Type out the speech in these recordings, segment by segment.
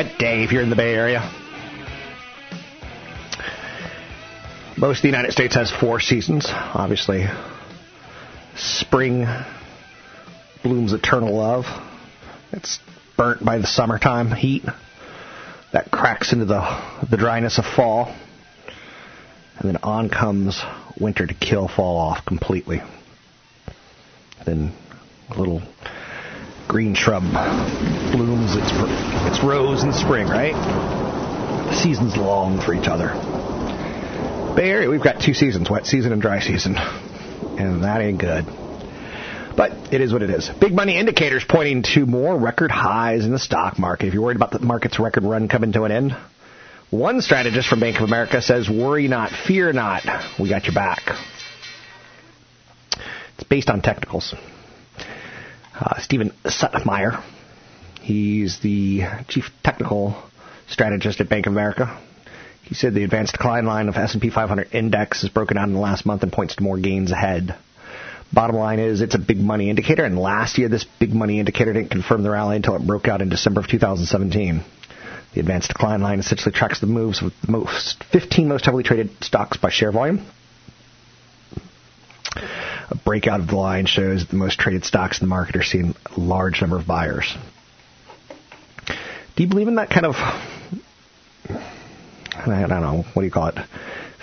Wet day if you're in the Bay Area. Most of the United States has four seasons. Obviously, spring blooms eternal love. It's burnt by the summertime heat that cracks into the the dryness of fall, and then on comes winter to kill fall off completely. Then a little green shrub blooms its its rose in spring, right? The seasons long for each other. Bay Area, we've got two seasons, wet season and dry season, and that ain't good. But it is what it is. Big money indicators pointing to more record highs in the stock market. If you're worried about the market's record run coming to an end, one strategist from Bank of America says, worry not, fear not. We got your back. It's based on technicals. Uh, Stephen Suttmeier, he's the chief technical strategist at Bank of America. He said the advanced decline line of S&P 500 index is broken out in the last month and points to more gains ahead. Bottom line is it's a big money indicator, and last year this big money indicator didn't confirm the rally until it broke out in December of 2017. The advanced decline line essentially tracks the moves of the most 15 most heavily traded stocks by share volume. A breakout of the line shows that the most traded stocks in the market are seeing a large number of buyers. Do you believe in that kind of, I don't know, what do you call it,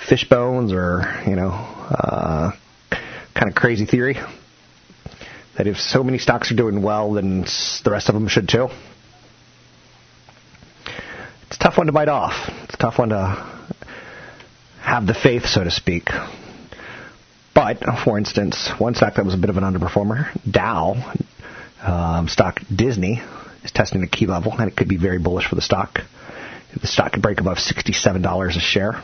fish bones or, you know, uh, kind of crazy theory? That if so many stocks are doing well, then the rest of them should too? It's a tough one to bite off. It's a tough one to have the faith, so to speak. But, for instance, one stock that was a bit of an underperformer, Dow, um, stock Disney, is testing a key level, and it could be very bullish for the stock. The stock could break above $67 a share,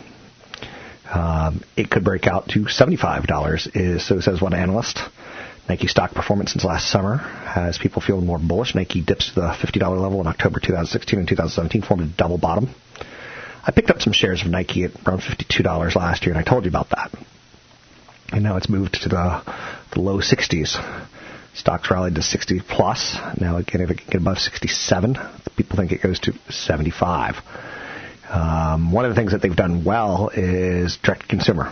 um, it could break out to $75, is, so says one analyst. Nike stock performance since last summer has people feeling more bullish. Nike dips to the $50 level in October 2016 and 2017, formed a double bottom. I picked up some shares of Nike at around $52 last year, and I told you about that and now it's moved to the, the low 60s. Stocks rallied to 60 plus. Now again, if it can get above 67, people think it goes to 75. Um, one of the things that they've done well is direct consumer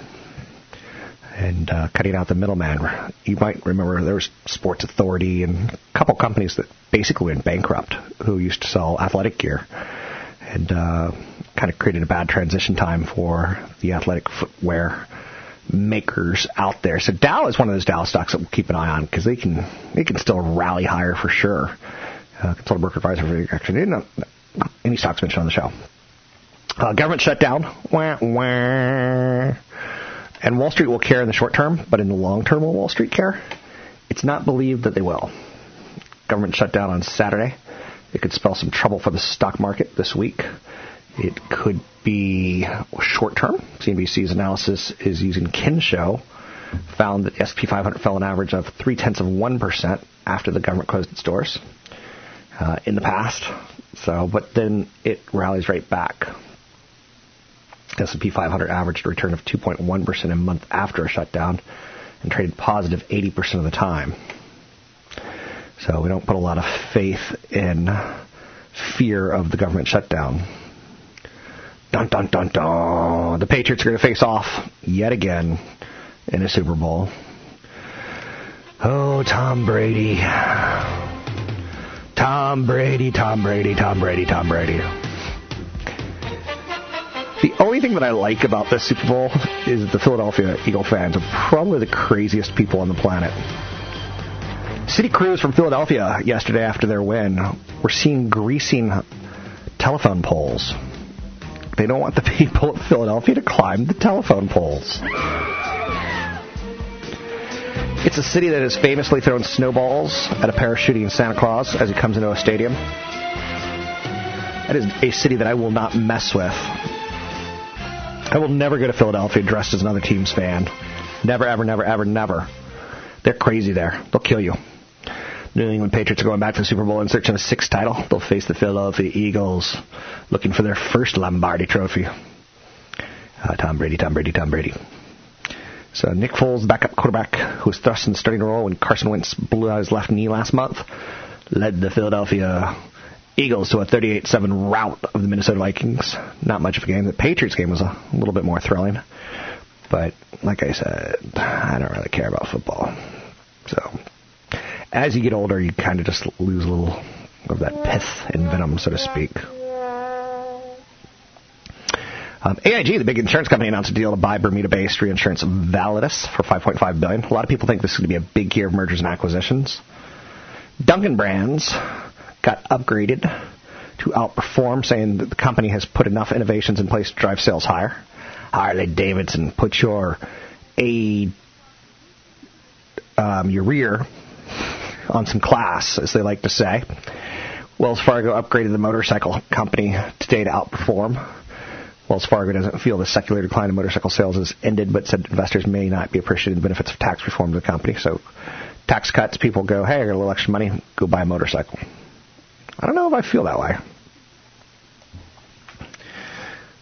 and uh, cutting out the middleman. You might remember there was Sports Authority and a couple companies that basically went bankrupt who used to sell athletic gear and uh, kind of created a bad transition time for the athletic footwear makers out there. So Dow is one of those Dow stocks that we'll keep an eye on because they can they can still rally higher for sure. Uh, consultant broker advisor for actually no, no, any stocks mentioned on the show. Uh, government shutdown. Wah, wah. And Wall Street will care in the short term, but in the long term, will Wall Street care? It's not believed that they will. Government shutdown on Saturday. It could spell some trouble for the stock market this week. It could be short term. CNBC's analysis is using Kensho, found that the S&P 500 fell an average of three tenths of one percent after the government closed its doors uh, in the past. So, but then it rallies right back. S&P 500 averaged a return of 2.1 percent a month after a shutdown, and traded positive 80 percent of the time. So we don't put a lot of faith in fear of the government shutdown. Dun dun dun dun. The Patriots are going to face off yet again in a Super Bowl. Oh, Tom Brady. Tom Brady, Tom Brady, Tom Brady, Tom Brady. The only thing that I like about this Super Bowl is the Philadelphia Eagle fans are probably the craziest people on the planet. City crews from Philadelphia yesterday after their win were seen greasing telephone poles. They don't want the people of Philadelphia to climb the telephone poles. It's a city that has famously thrown snowballs at a parachuting Santa Claus as he comes into a stadium. That is a city that I will not mess with. I will never go to Philadelphia dressed as another team's fan. Never, ever, never, ever, never. They're crazy there. They'll kill you. New England Patriots are going back to the Super Bowl in search of a sixth title. They'll face the Philadelphia Eagles, looking for their first Lombardi Trophy. Uh, Tom Brady, Tom Brady, Tom Brady. So Nick Foles, backup quarterback, who was thrust in the starting role when Carson Wentz blew out his left knee last month, led the Philadelphia Eagles to a 38-7 rout of the Minnesota Vikings. Not much of a game. The Patriots game was a little bit more thrilling. But like I said, I don't really care about football. So as you get older, you kind of just lose a little of that pith and venom, so to speak. Um, AIG, the big insurance company, announced a deal to buy Bermuda-based reinsurance Validus for 5.5 billion. A lot of people think this is going to be a big year of mergers and acquisitions. Dunkin' Brands got upgraded to outperform, saying that the company has put enough innovations in place to drive sales higher. Harley Davidson, put your a um, your rear on some class, as they like to say. Wells Fargo upgraded the motorcycle company today to outperform. Wells Fargo doesn't feel the secular decline in motorcycle sales has ended, but said investors may not be appreciating the benefits of tax reform to the company. So, tax cuts, people go, hey, I got a little extra money, go buy a motorcycle. I don't know if I feel that way.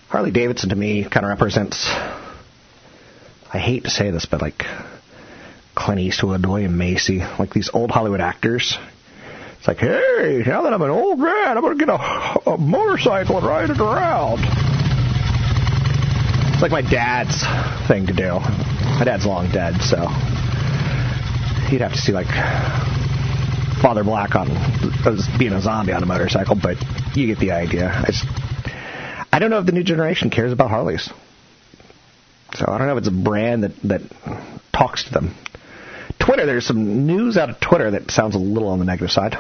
Harley Davidson to me kind of represents, I hate to say this, but like Clint Eastwood, William Macy, like these old Hollywood actors. It's like, hey, now that I'm an old man, I'm going to get a, a motorcycle and ride it around. It's like my dad's thing to do. My dad's long dead, so he'd have to see like Father Black on being a zombie on a motorcycle, but you get the idea. I, just, I don't know if the new generation cares about Harleys. So I don't know if it's a brand that that talks to them. Twitter, there's some news out of Twitter that sounds a little on the negative side.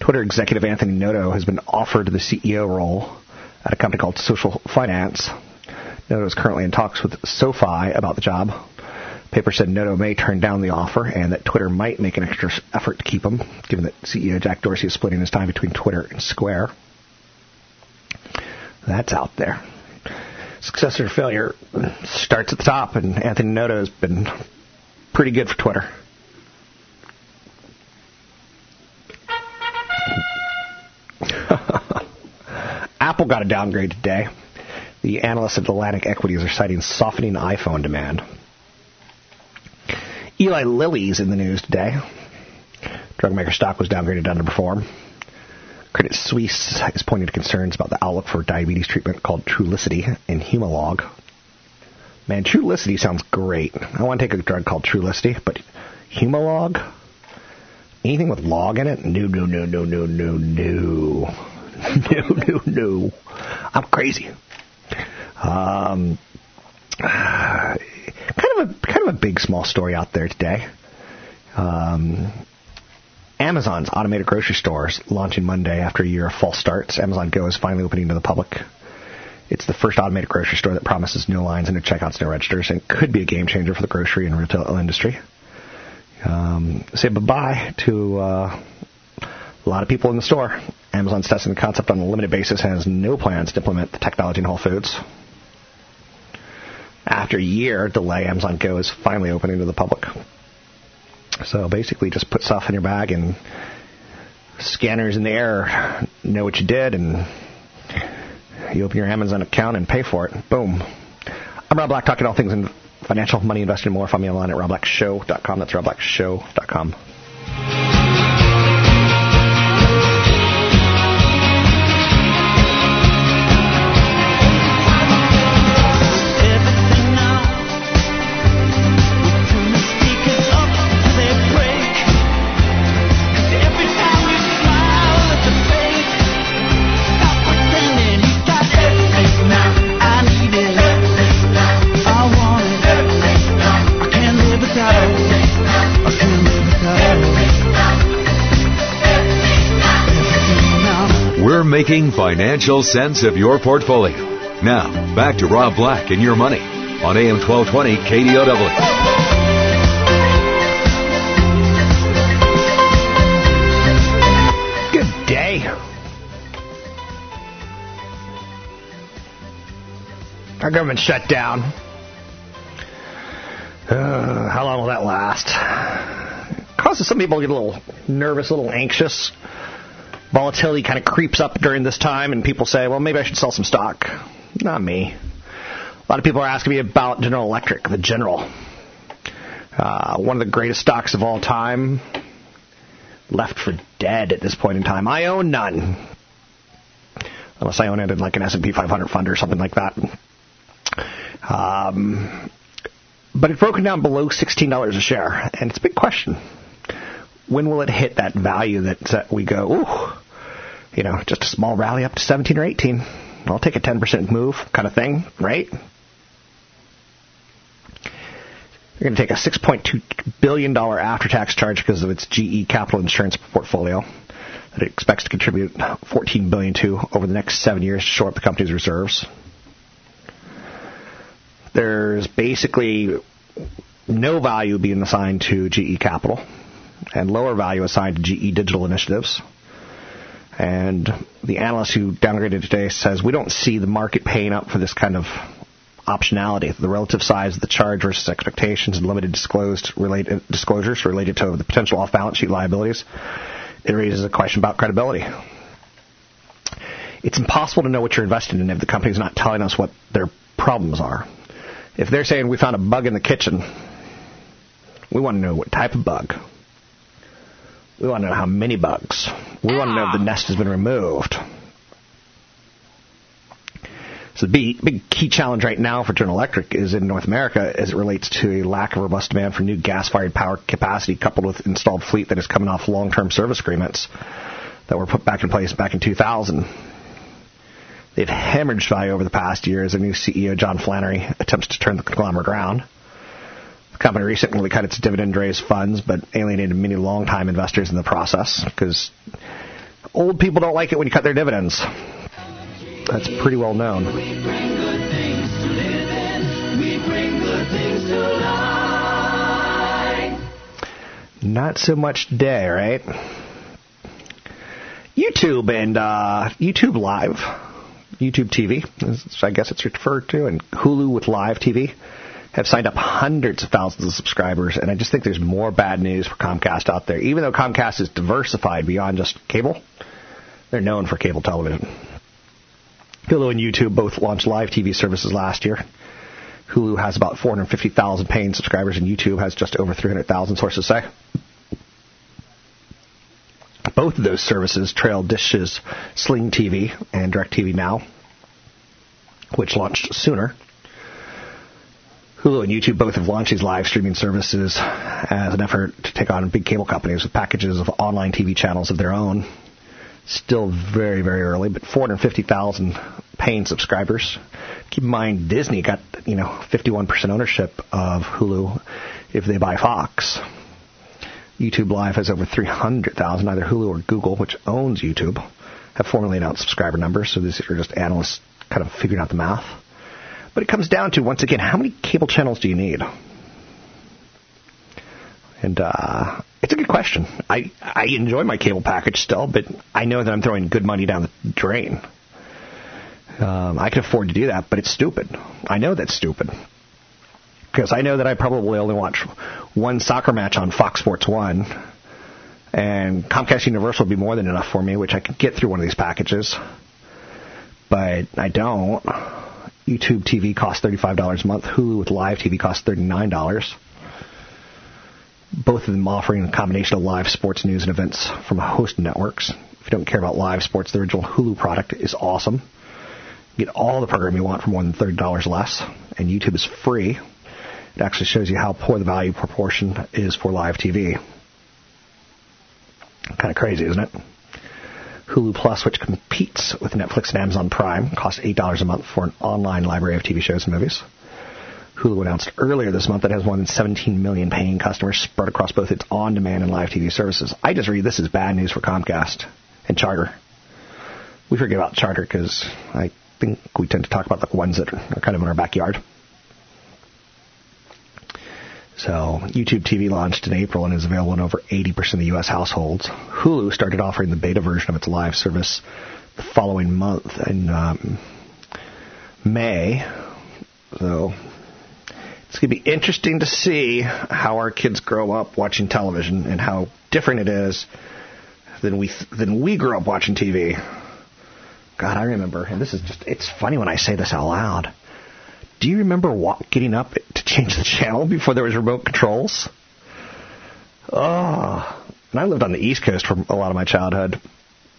Twitter executive Anthony Noto has been offered the CEO role at a company called Social Finance. Noto is currently in talks with SoFi about the job. Paper said Noto may turn down the offer and that Twitter might make an extra effort to keep him, given that CEO Jack Dorsey is splitting his time between Twitter and Square. That's out there. Success or failure starts at the top, and Anthony Noto has been pretty good for Twitter. Apple got a downgrade today. The analysts at Atlantic Equities are citing softening iPhone demand. Eli Lilly's in the news today. Drug maker stock was downgraded to underperform. Credit Suisse is pointing to concerns about the outlook for diabetes treatment called Trulicity and Humalog. Man, Trulicity sounds great. I want to take a drug called Trulicity, but Humalog? Anything with log in it? No, no, no, no, no, no, no. No, no, no. I'm crazy. Um, kind of a kind of a big small story out there today. Um, Amazon's automated grocery stores launching Monday after a year of false starts. Amazon Go is finally opening to the public. It's the first automated grocery store that promises no lines, and no checkouts, no registers, and could be a game changer for the grocery and retail industry. Um, say bye bye to uh, a lot of people in the store. Amazon's testing the concept on a limited basis and has no plans to implement the technology in Whole Foods. After a year delay, Amazon Go is finally opening to the public. So basically, just put stuff in your bag and scanners in the air know what you did, and you open your Amazon account and pay for it. Boom. I'm Rob Black, talking all things in financial, money, investing, more. Find me online at robblackshow.com. That's robblackshow.com. making financial sense of your portfolio. Now, back to Rob Black and your money on AM 1220 KDOW. Good day. Our government shut down. Uh, how long will that last? Causes some people to get a little nervous, a little anxious. Volatility kind of creeps up during this time, and people say, well, maybe I should sell some stock. Not me. A lot of people are asking me about General Electric, the General. Uh, one of the greatest stocks of all time. Left for dead at this point in time. I own none. Unless I own it in like an S&P 500 fund or something like that. Um, but it's broken down below $16 a share, and it's a big question. When will it hit that value that, that we go, ooh, you know, just a small rally up to 17 or 18? I'll take a 10% move kind of thing, right? They're going to take a $6.2 billion after tax charge because of its GE capital insurance portfolio that it expects to contribute 14 billion to over the next seven years to shore up the company's reserves. There's basically no value being assigned to GE Capital and lower value assigned to GE Digital Initiatives. And the analyst who downgraded today says we don't see the market paying up for this kind of optionality. The relative size of the charge versus expectations and limited disclosed related disclosures related to the potential off-balance sheet liabilities. It raises a question about credibility. It's impossible to know what you're investing in if the company's not telling us what their problems are. If they're saying we found a bug in the kitchen, we want to know what type of bug. We want to know how many bugs. We want to know if the ah. nest has been removed. So the big, big key challenge right now for General Electric is in North America as it relates to a lack of robust demand for new gas-fired power capacity coupled with installed fleet that is coming off long-term service agreements that were put back in place back in 2000. They've hemorrhaged value over the past year as their new CEO, John Flannery, attempts to turn the conglomerate around. Company recently cut its dividend raised funds, but alienated many long-time investors in the process because old people don't like it when you cut their dividends. That's pretty well known. Not so much today, right? YouTube and uh, YouTube Live, YouTube TV, I guess it's referred to, and Hulu with Live TV have signed up hundreds of thousands of subscribers, and I just think there's more bad news for Comcast out there. Even though Comcast is diversified beyond just cable, they're known for cable television. Hulu and YouTube both launched live TV services last year. Hulu has about 450,000 paying subscribers, and YouTube has just over 300,000, sources say. Both of those services trail Dish's Sling TV and DirecTV Now, which launched sooner. Hulu and YouTube both have launched these live streaming services as an effort to take on big cable companies with packages of online TV channels of their own. Still very, very early, but 450,000 paying subscribers. Keep in mind, Disney got, you know, 51% ownership of Hulu if they buy Fox. YouTube Live has over 300,000. Either Hulu or Google, which owns YouTube, have formally announced subscriber numbers. So these are just analysts kind of figuring out the math. But it comes down to, once again, how many cable channels do you need? And uh, it's a good question. I I enjoy my cable package still, but I know that I'm throwing good money down the drain. Um, I can afford to do that, but it's stupid. I know that's stupid because I know that I probably only watch one soccer match on Fox Sports One, and Comcast Universal would be more than enough for me, which I could get through one of these packages. But I don't. YouTube TV costs $35 a month. Hulu with live TV costs $39. Both of them offering a combination of live sports news and events from a host of networks. If you don't care about live sports, the original Hulu product is awesome. You get all the programming you want for more than $30 less, and YouTube is free. It actually shows you how poor the value proportion is for live TV. Kind of crazy, isn't it? Hulu Plus, which competes with Netflix and Amazon Prime, costs $8 a month for an online library of TV shows and movies. Hulu announced earlier this month that it has more than 17 million paying customers spread across both its on-demand and live TV services. I just read this as bad news for Comcast and Charter. We forget about Charter because I think we tend to talk about the ones that are kind of in our backyard. So YouTube TV launched in April and is available in over 80% of the U.S. households. Hulu started offering the beta version of its live service the following month in um, May. So it's going to be interesting to see how our kids grow up watching television and how different it is than we than we grew up watching TV. God, I remember, and this is just—it's funny when I say this out loud. Do you remember getting up to change the channel before there was remote controls? Oh, and I lived on the East Coast for a lot of my childhood,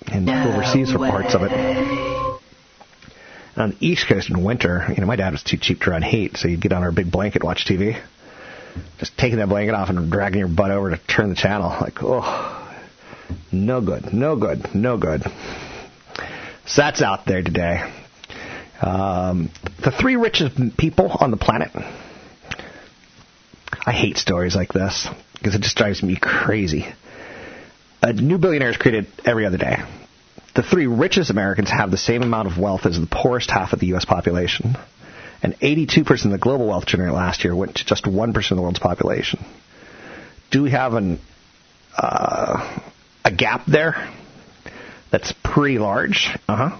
and no overseas for parts of it. And on the East Coast in winter, you know, my dad was too cheap to run heat, so you'd get on our big blanket, watch TV. Just taking that blanket off and dragging your butt over to turn the channel, like, oh, no good, no good, no good. So that's out there today. Um, the three richest people on the planet. I hate stories like this because it just drives me crazy. A new billionaire is created every other day. The three richest Americans have the same amount of wealth as the poorest half of the U.S. population. And 82% of the global wealth generated last year went to just 1% of the world's population. Do we have an, uh, a gap there that's pretty large? Uh huh.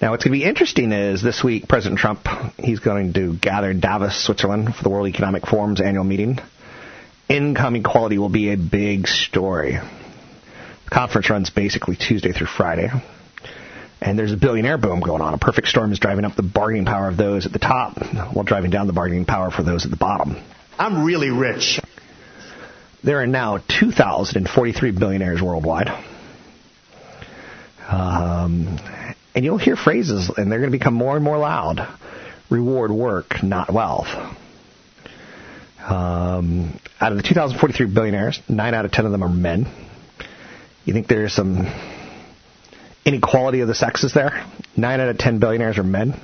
Now, what's going to be interesting is this week, President Trump, he's going to gather Davos, Switzerland for the World Economic Forum's annual meeting. Income equality will be a big story. The conference runs basically Tuesday through Friday. And there's a billionaire boom going on. A perfect storm is driving up the bargaining power of those at the top while driving down the bargaining power for those at the bottom. I'm really rich. There are now 2,043 billionaires worldwide. Um, and you'll hear phrases, and they're going to become more and more loud. Reward work, not wealth. Um, out of the 2,043 billionaires, 9 out of 10 of them are men. You think there's some inequality of the sexes there? 9 out of 10 billionaires are men.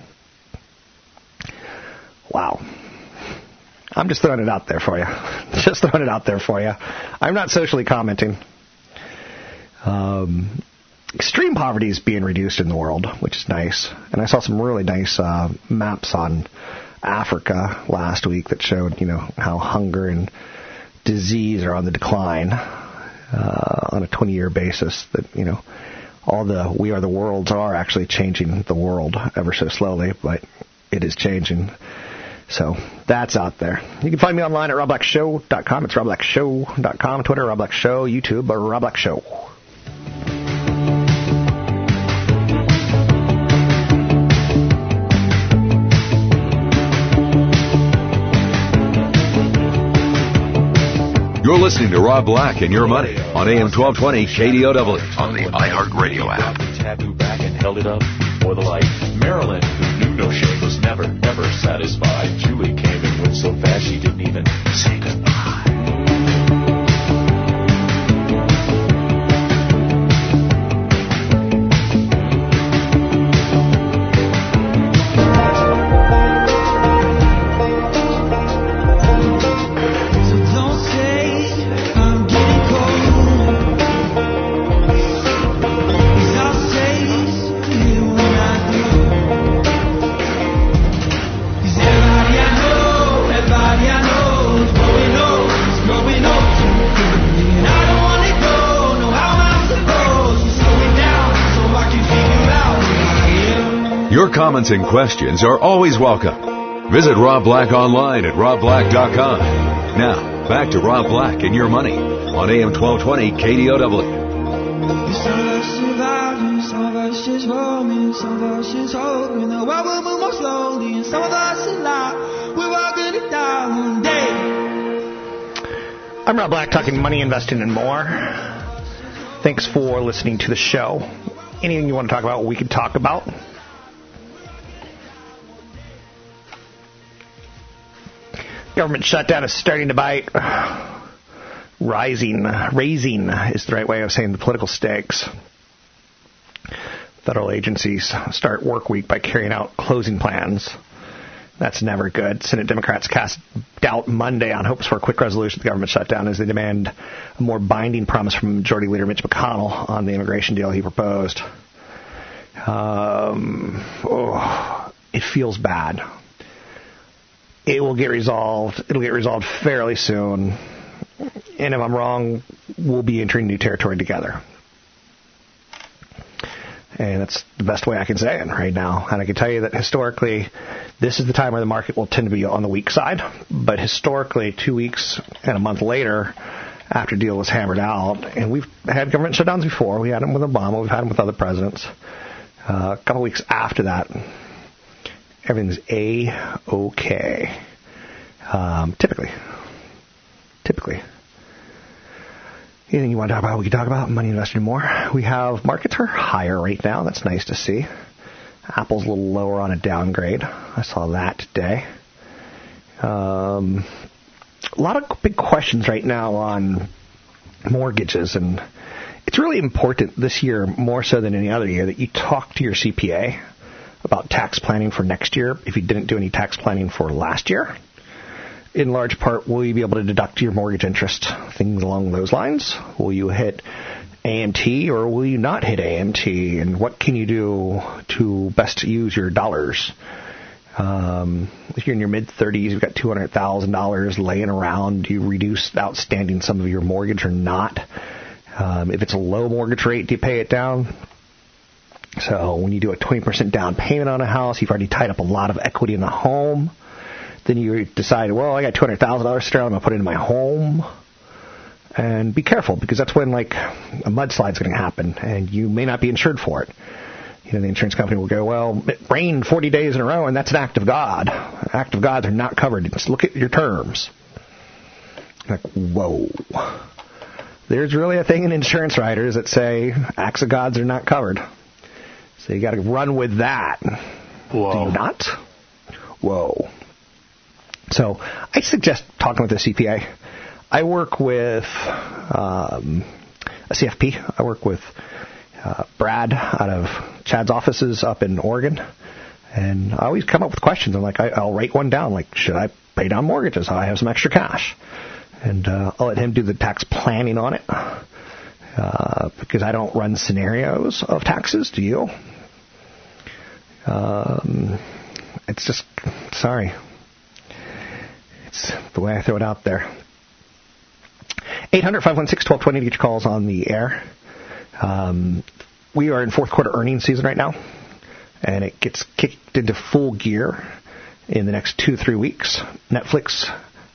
Wow. I'm just throwing it out there for you. just throwing it out there for you. I'm not socially commenting. Um, extreme poverty is being reduced in the world, which is nice. And I saw some really nice uh, maps on Africa last week that showed, you know, how hunger and disease are on the decline uh, on a 20-year basis. That you know, all the we are the worlds are actually changing the world ever so slowly, but it is changing. So that's out there. You can find me online at robblackshow.com. It's robblackshow.com, Twitter, Rob Black Show, YouTube, or You're listening to Rob Black and Your Money on AM 1220 KDOW on the iHeartRadio app. Taboo back and held it up for the light. Marilyn, who knew no shame, was never, ever satisfied. Julie came and went so fast she didn't even say goodbye. Comments and questions are always welcome. Visit Rob Black online at robblack.com. Now, back to Rob Black and your money on AM 1220 KDOW. I'm Rob Black, talking money, investing, and more. Thanks for listening to the show. Anything you want to talk about, we can talk about. Government shutdown is starting to bite. Rising, raising is the right way of saying the political stakes. Federal agencies start work week by carrying out closing plans. That's never good. Senate Democrats cast doubt Monday on hopes for a quick resolution of the government shutdown as they demand a more binding promise from Majority Leader Mitch McConnell on the immigration deal he proposed. Um, oh, it feels bad. It will get resolved. It'll get resolved fairly soon. And if I'm wrong, we'll be entering new territory together. And that's the best way I can say it right now. And I can tell you that historically, this is the time where the market will tend to be on the weak side. But historically, two weeks and a month later, after deal was hammered out, and we've had government shutdowns before. We had them with Obama. We've had them with other presidents. Uh, a couple weeks after that, everything's a okay. Um, typically, typically. Anything you want to talk about, we can talk about. Money investing more. We have markets are higher right now. That's nice to see. Apple's a little lower on a downgrade. I saw that today. Um, a lot of big questions right now on mortgages, and it's really important this year, more so than any other year, that you talk to your CPA about tax planning for next year if you didn't do any tax planning for last year in large part, will you be able to deduct your mortgage interest? Things along those lines. Will you hit AMT or will you not hit AMT? And what can you do to best use your dollars? Um, if you're in your mid 30s, you've got $200,000 laying around, do you reduce outstanding some of your mortgage or not? Um, if it's a low mortgage rate, do you pay it down? So when you do a 20% down payment on a house, you've already tied up a lot of equity in the home then you decide, well, I got two hundred thousand dollars still. I'm gonna put it in my home. And be careful because that's when like a mudslide's going to happen, and you may not be insured for it. You know, the insurance company will go, well, it rained 40 days in a row, and that's an act of God. Act of gods are not covered. Just look at your terms. Like, whoa. There's really a thing in insurance writers that say acts of gods are not covered. So you got to run with that. Whoa. Do you not? Whoa. So I suggest talking with a CPA. I work with um, a CFP. I work with uh, Brad out of Chad's offices up in Oregon. And I always come up with questions. I'm like, I, I'll write one down. Like, should I pay down mortgages? I have some extra cash. And uh, I'll let him do the tax planning on it. Uh, because I don't run scenarios of taxes. Do you? Um, it's just, sorry, it's the way I throw it out there. 800 516 1220 to get your calls on the air. Um, we are in fourth quarter earnings season right now, and it gets kicked into full gear in the next two three weeks. Netflix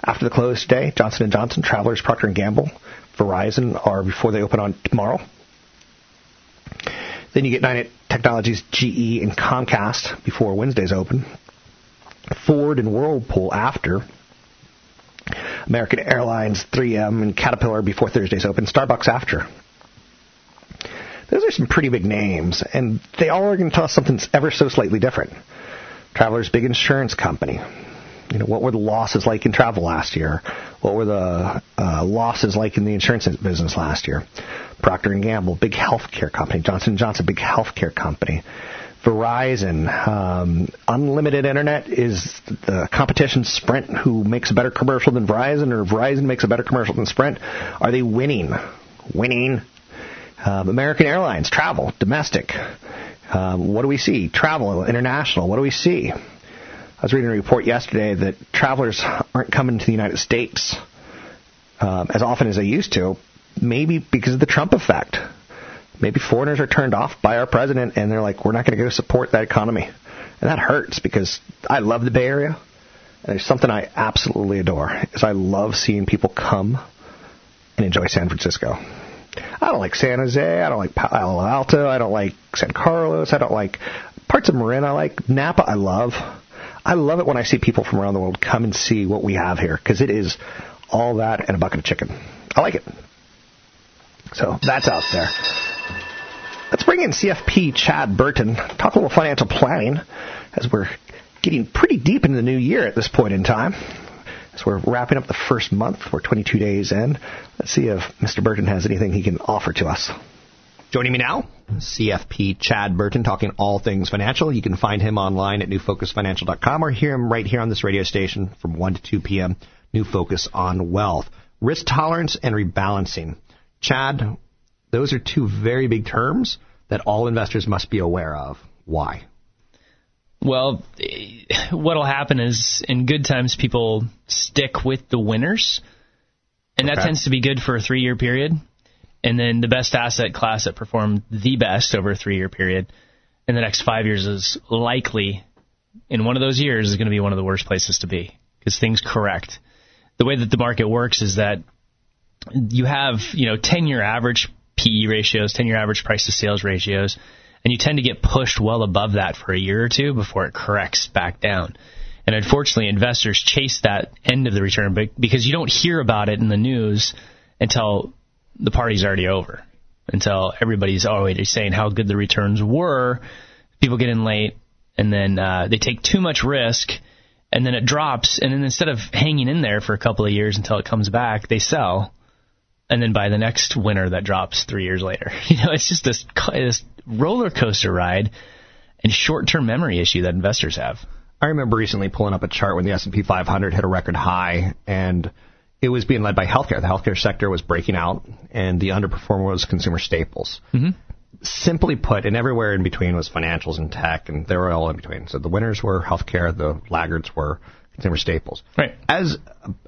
after the close today, Johnson & Johnson, Travelers, Procter & Gamble, Verizon are before they open on tomorrow. Then you get United Technologies, GE, and Comcast before Wednesday's open. Ford and Whirlpool after. American Airlines, 3M, and Caterpillar before Thursday's open. Starbucks after. Those are some pretty big names, and they all are going to tell us something that's ever so slightly different. Traveler's big insurance company. You know, what were the losses like in travel last year? What were the uh, losses like in the insurance business last year? Procter and Gamble, big healthcare company. Johnson Johnson, big healthcare company. Verizon, um, unlimited internet is the competition Sprint who makes a better commercial than Verizon, or Verizon makes a better commercial than Sprint. Are they winning? Winning. Um, American Airlines, travel, domestic. Um, what do we see? Travel, international. What do we see? I was reading a report yesterday that travelers aren't coming to the United States um, as often as they used to, maybe because of the Trump effect. Maybe foreigners are turned off by our president and they're like, we're not going to go support that economy And that hurts because I love the Bay Area. And there's something I absolutely adore is I love seeing people come and enjoy San Francisco. I don't like San Jose. I don't like Palo Alto. I don't like San Carlos. I don't like parts of Marin. I like Napa. I love. I love it when I see people from around the world come and see what we have here because it is all that and a bucket of chicken. I like it. So that's out there. Let's bring in CFP Chad Burton, talk a little financial planning as we're getting pretty deep into the new year at this point in time. As we're wrapping up the first month, we're 22 days in. Let's see if Mr. Burton has anything he can offer to us. Joining me now, CFP Chad Burton, talking all things financial. You can find him online at newfocusfinancial.com or hear him right here on this radio station from 1 to 2 p.m. New Focus on Wealth. Risk tolerance and rebalancing. Chad, those are two very big terms that all investors must be aware of. Why? Well, what'll happen is in good times people stick with the winners, and okay. that tends to be good for a three-year period. And then the best asset class that performed the best over a three-year period in the next five years is likely, in one of those years, is going to be one of the worst places to be because things correct. The way that the market works is that you have, you know, 10-year average PE ratios, 10-year average price to sales ratios and you tend to get pushed well above that for a year or two before it corrects back down. And unfortunately, investors chase that end of the return because you don't hear about it in the news until the party's already over, until everybody's already saying how good the returns were. People get in late, and then uh, they take too much risk, and then it drops. And then instead of hanging in there for a couple of years until it comes back, they sell and then buy the next winner that drops three years later. You know, it's just this, this roller coaster ride and short-term memory issue that investors have. I remember recently pulling up a chart when the S&P 500 hit a record high, and it was being led by healthcare. The healthcare sector was breaking out, and the underperformer was consumer staples. Mm-hmm. Simply put, and everywhere in between was financials and tech, and they were all in between. So the winners were healthcare, the laggards were consumer staples. Right. As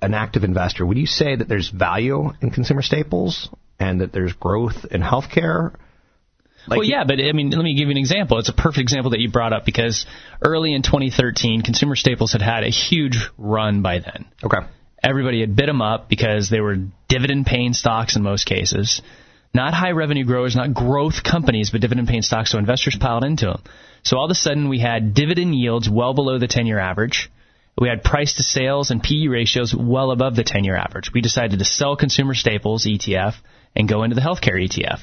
an active investor, would you say that there's value in consumer staples and that there's growth in healthcare? Like well, yeah, but I mean, let me give you an example. It's a perfect example that you brought up because early in 2013, consumer staples had had a huge run by then. Okay. Everybody had bid them up because they were dividend paying stocks in most cases. Not high revenue growers, not growth companies, but dividend paying stocks, so investors piled into them. So all of a sudden, we had dividend yields well below the 10 year average. We had price to sales and PE ratios well above the 10 year average. We decided to sell consumer staples ETF and go into the healthcare ETF.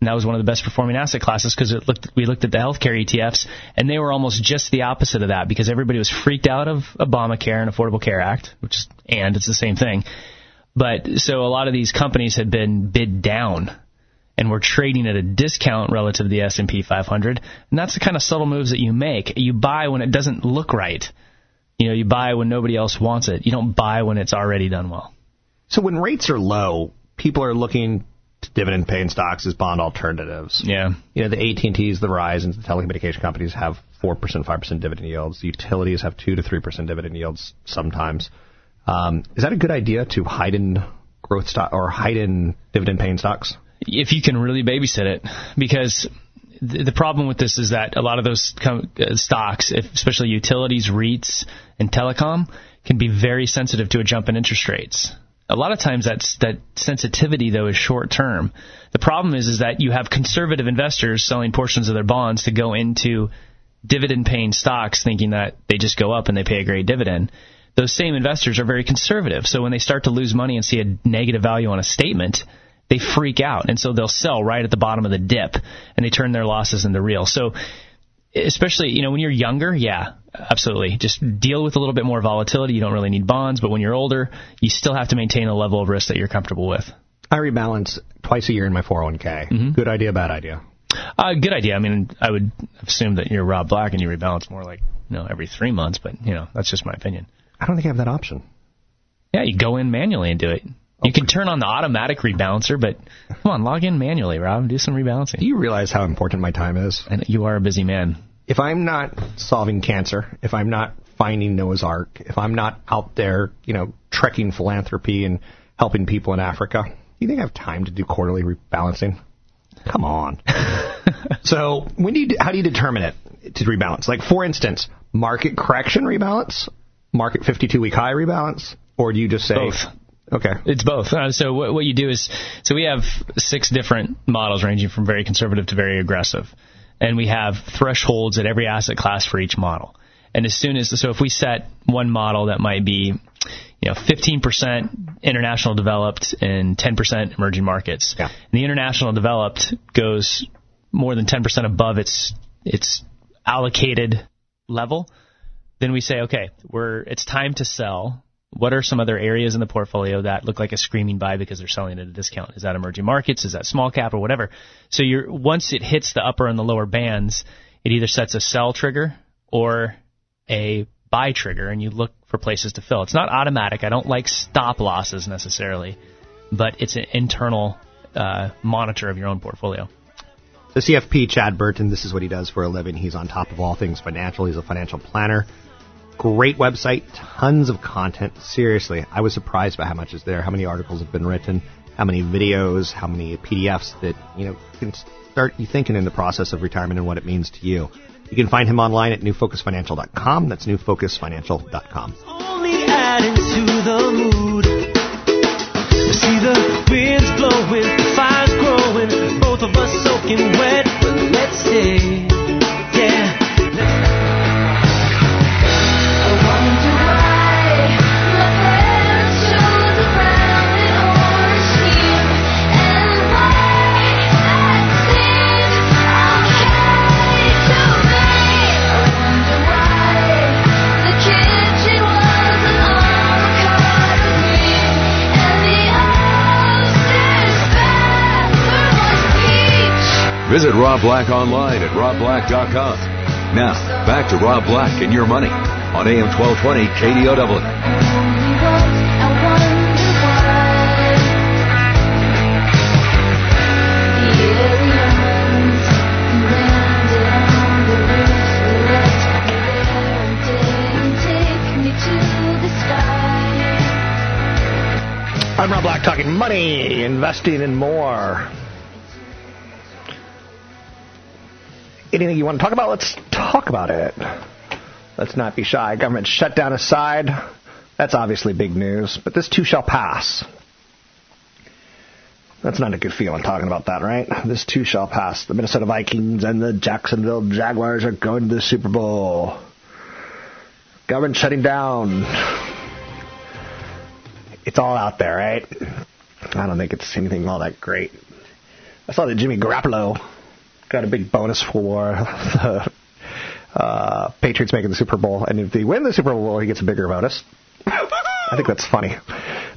And that was one of the best performing asset classes because looked, we looked at the healthcare ETFs and they were almost just the opposite of that because everybody was freaked out of Obamacare and Affordable Care Act, which is, and it's the same thing. But so a lot of these companies had been bid down and were trading at a discount relative to the S&P 500. And that's the kind of subtle moves that you make. You buy when it doesn't look right. You know, you buy when nobody else wants it. You don't buy when it's already done well. So when rates are low, people are looking dividend paying stocks as bond alternatives. Yeah. You know, the AT&Ts, the Verizons, the telecommunication companies have 4%, 5% dividend yields. The utilities have 2 to 3% dividend yields sometimes. Um, is that a good idea to hide in growth stock or hide in dividend paying stocks? If you can really babysit it, because the problem with this is that a lot of those uh, stocks, especially utilities, REITs, and telecom, can be very sensitive to a jump in interest rates. A lot of times that's, that sensitivity though is short term. The problem is is that you have conservative investors selling portions of their bonds to go into dividend paying stocks thinking that they just go up and they pay a great dividend. Those same investors are very conservative. So when they start to lose money and see a negative value on a statement, they freak out, and so they'll sell right at the bottom of the dip, and they turn their losses into real. So, especially you know when you're younger, yeah, absolutely, just deal with a little bit more volatility. You don't really need bonds, but when you're older, you still have to maintain a level of risk that you're comfortable with. I rebalance twice a year in my 401k. Mm-hmm. Good idea, bad idea. Uh, good idea. I mean, I would assume that you're Rob Black and you rebalance more like you know every three months, but you know that's just my opinion. I don't think I have that option. Yeah, you go in manually and do it. You can turn on the automatic rebalancer, but come on, log in manually, Rob. Do some rebalancing. Do you realize how important my time is? And you are a busy man. If I'm not solving cancer, if I'm not finding Noah's Ark, if I'm not out there, you know, trekking philanthropy and helping people in Africa, do you think I have time to do quarterly rebalancing? Come on. so, when do you, how do you determine it? to rebalance? Like, for instance, market correction rebalance, market 52 week high rebalance, or do you just say both? Okay, it's both. Uh, so what, what you do is, so we have six different models ranging from very conservative to very aggressive, and we have thresholds at every asset class for each model. And as soon as so, if we set one model that might be, you know, 15% international developed and 10% emerging markets, yeah. and the international developed goes more than 10% above its its allocated level, then we say, okay, we're it's time to sell. What are some other areas in the portfolio that look like a screaming buy because they're selling at a discount? Is that emerging markets? Is that small cap or whatever? So you're once it hits the upper and the lower bands, it either sets a sell trigger or a buy trigger, and you look for places to fill. It's not automatic. I don't like stop losses necessarily, but it's an internal uh, monitor of your own portfolio. The CFP, Chad Burton, this is what he does for a living. He's on top of all things financial. He's a financial planner. Great website, tons of content. Seriously, I was surprised by how much is there, how many articles have been written, how many videos, how many PDFs that, you know, can start you thinking in the process of retirement and what it means to you. You can find him online at newfocusfinancial.com. That's newfocusfinancial.com. Only adding to the mood. See the winds blowing, fire's growing, both of us soaking wet, but let's stay. Yeah. Visit Rob Black online at robblack.com. Now, back to Rob Black and your money on AM 1220 KDOW. I'm Rob Black talking money, investing, and more. Anything you want to talk about? Let's talk about it. Let's not be shy. Government shutdown aside, that's obviously big news, but this too shall pass. That's not a good feeling talking about that, right? This too shall pass. The Minnesota Vikings and the Jacksonville Jaguars are going to the Super Bowl. Government shutting down. It's all out there, right? I don't think it's anything all that great. I saw that Jimmy Garoppolo got a big bonus for the uh, Patriots making the Super Bowl, and if they win the Super Bowl, he gets a bigger bonus. I think that's funny.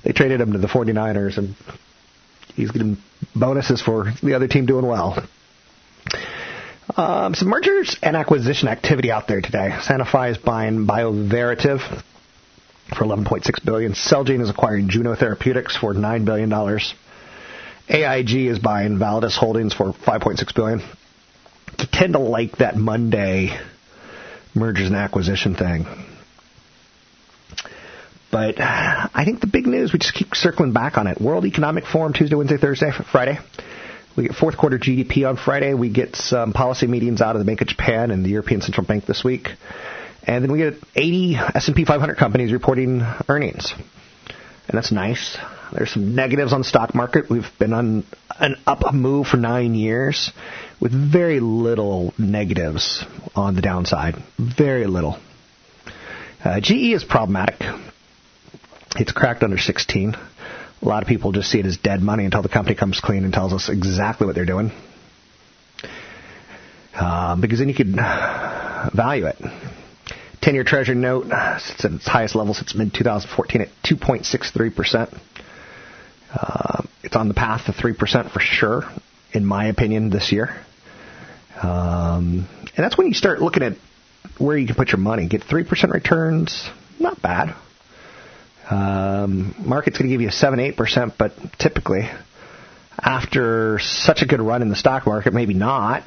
They traded him to the 49ers, and he's getting bonuses for the other team doing well. Um, some mergers and acquisition activity out there today. Sanofi is buying BioVerativ for 11.6 billion. Celgene is acquiring Juno Therapeutics for 9 billion dollars. AIG is buying Validus Holdings for 5.6 billion. Tend to like that Monday mergers and acquisition thing. But I think the big news, we just keep circling back on it. World Economic Forum Tuesday, Wednesday, Thursday, Friday. We get fourth quarter GDP on Friday. We get some policy meetings out of the Bank of Japan and the European Central Bank this week. And then we get 80 S&P 500 companies reporting earnings. And that's nice. There's some negatives on the stock market. We've been on an up move for nine years with very little negatives on the downside. Very little. Uh, GE is problematic. It's cracked under 16. A lot of people just see it as dead money until the company comes clean and tells us exactly what they're doing. Uh, because then you could value it. 10 year Treasury note sits at its highest level since mid 2014 at 2.63%. Uh, it's on the path to 3% for sure, in my opinion, this year. Um, and that's when you start looking at where you can put your money. Get 3% returns, not bad. Um, market's going to give you 7 8%, but typically, after such a good run in the stock market, maybe not.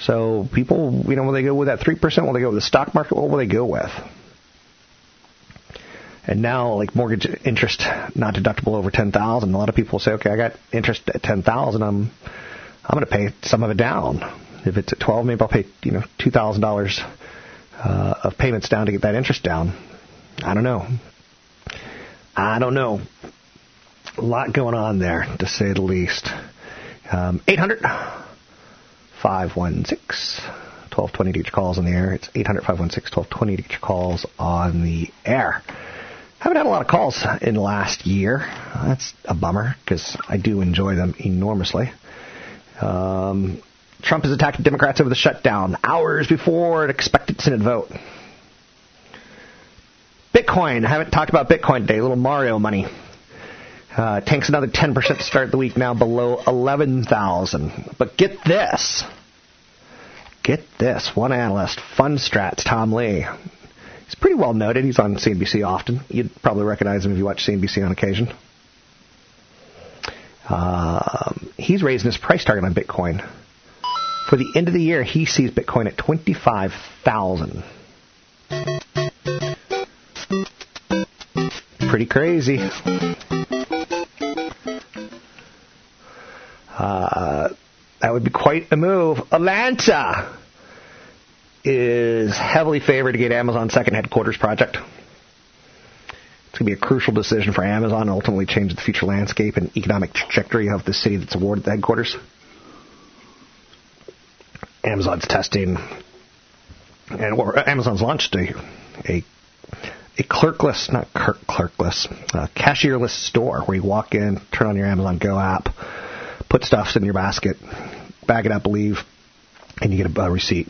So people, you know, will they go with that 3%? Will they go with the stock market? What will they go with? And now, like mortgage interest not deductible over 10000 a lot of people say, okay, I got interest at 10000 I'm I'm going to pay some of it down. If it's at 12, maybe I'll pay you know two thousand dollars uh, of payments down to get that interest down. I don't know. I don't know. A lot going on there, to say the least. Um, 800 516 1220 to get your calls on the air. It's 800 516 1220 to get your calls on the air. Haven't had a lot of calls in the last year. That's a bummer because I do enjoy them enormously. Um, Trump has attacked Democrats over the shutdown hours before an expected Senate vote. Bitcoin. I haven't talked about Bitcoin today. A little Mario money. Uh, tanks another 10% to start the week, now below 11,000. But get this. Get this. One analyst, Fundstrat's Tom Lee. He's pretty well noted. He's on CNBC often. You'd probably recognize him if you watch CNBC on occasion. Um, he's raising his price target on Bitcoin. For the end of the year, he sees Bitcoin at 25,000. Pretty crazy. Uh, that would be quite a move. Atlanta is heavily favored to get Amazon's second headquarters project. It's going to be a crucial decision for Amazon and ultimately change the future landscape and economic trajectory of the city that's awarded the headquarters. Amazon's testing, and or Amazon's launched a a, a clerkless, not clerk, clerkless, uh, cashierless store where you walk in, turn on your Amazon Go app, put stuffs in your basket, bag it up, leave, and you get a, a receipt.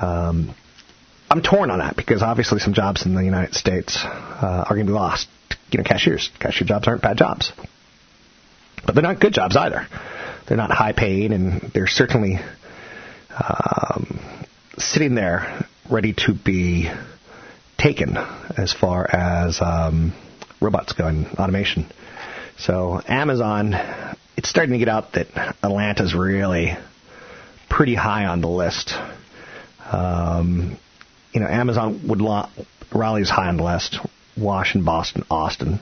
Um, I'm torn on that because obviously some jobs in the United States uh, are going to be lost. You know, cashiers, cashier jobs aren't bad jobs, but they're not good jobs either. They're not high paid, and they're certainly um, sitting there ready to be taken as far as um, robots go and automation. So Amazon, it's starting to get out that Atlanta's really pretty high on the list. Um, you know, Amazon would lo- Raleigh's high on the list. Washington, Boston, Austin.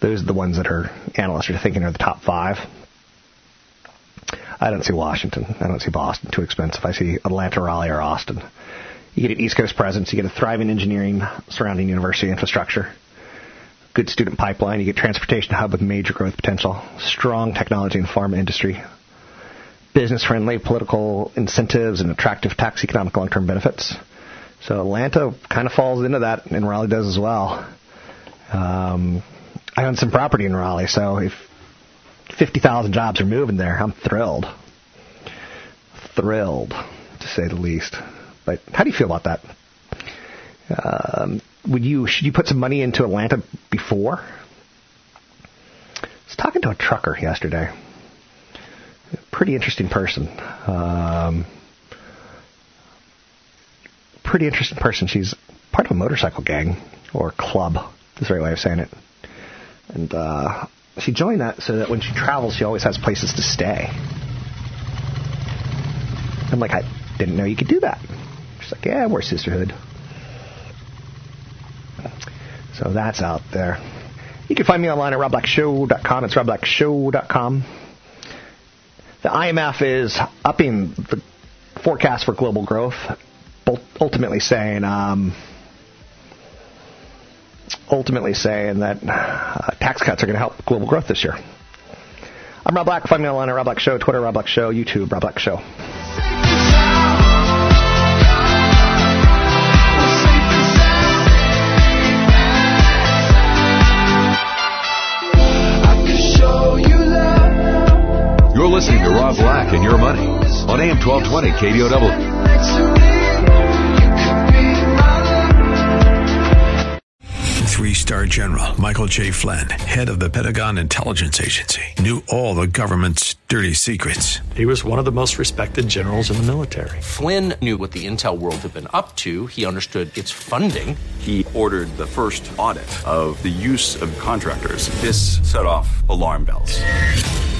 Those are the ones that are analysts are thinking are the top five. I don't see Washington. I don't see Boston. Too expensive. I see Atlanta, Raleigh, or Austin. You get an East Coast presence. You get a thriving engineering surrounding university infrastructure. Good student pipeline. You get transportation hub with major growth potential. Strong technology and pharma industry. Business friendly political incentives and attractive tax economic long term benefits. So Atlanta kind of falls into that, and Raleigh does as well. Um, I own some property in Raleigh, so if 50,000 jobs are moving there. I'm thrilled. Thrilled, to say the least. But how do you feel about that? Um, would you should you put some money into Atlanta before? I was talking to a trucker yesterday. Pretty interesting person. Um, pretty interesting person. She's part of a motorcycle gang or club. Is the right way of saying it. And uh, she joined that so that when she travels, she always has places to stay. I'm like, I didn't know you could do that. She's like, yeah, we're sisterhood. So that's out there. You can find me online at robblackshow.com. It's robblackshow.com. The IMF is upping the forecast for global growth, ultimately saying um, ultimately saying that uh, tax cuts are going to help global growth this year. I'm Rob Black. Find me online at Rob Black Show, Twitter Rob Black Show, YouTube Rob Black Show. On AM 1220 KDOW. Three-star general Michael J. Flynn, head of the Pentagon Intelligence Agency, knew all the government's dirty secrets. He was one of the most respected generals in the military. Flynn knew what the intel world had been up to. He understood its funding. He ordered the first audit of the use of contractors. This set off alarm bells.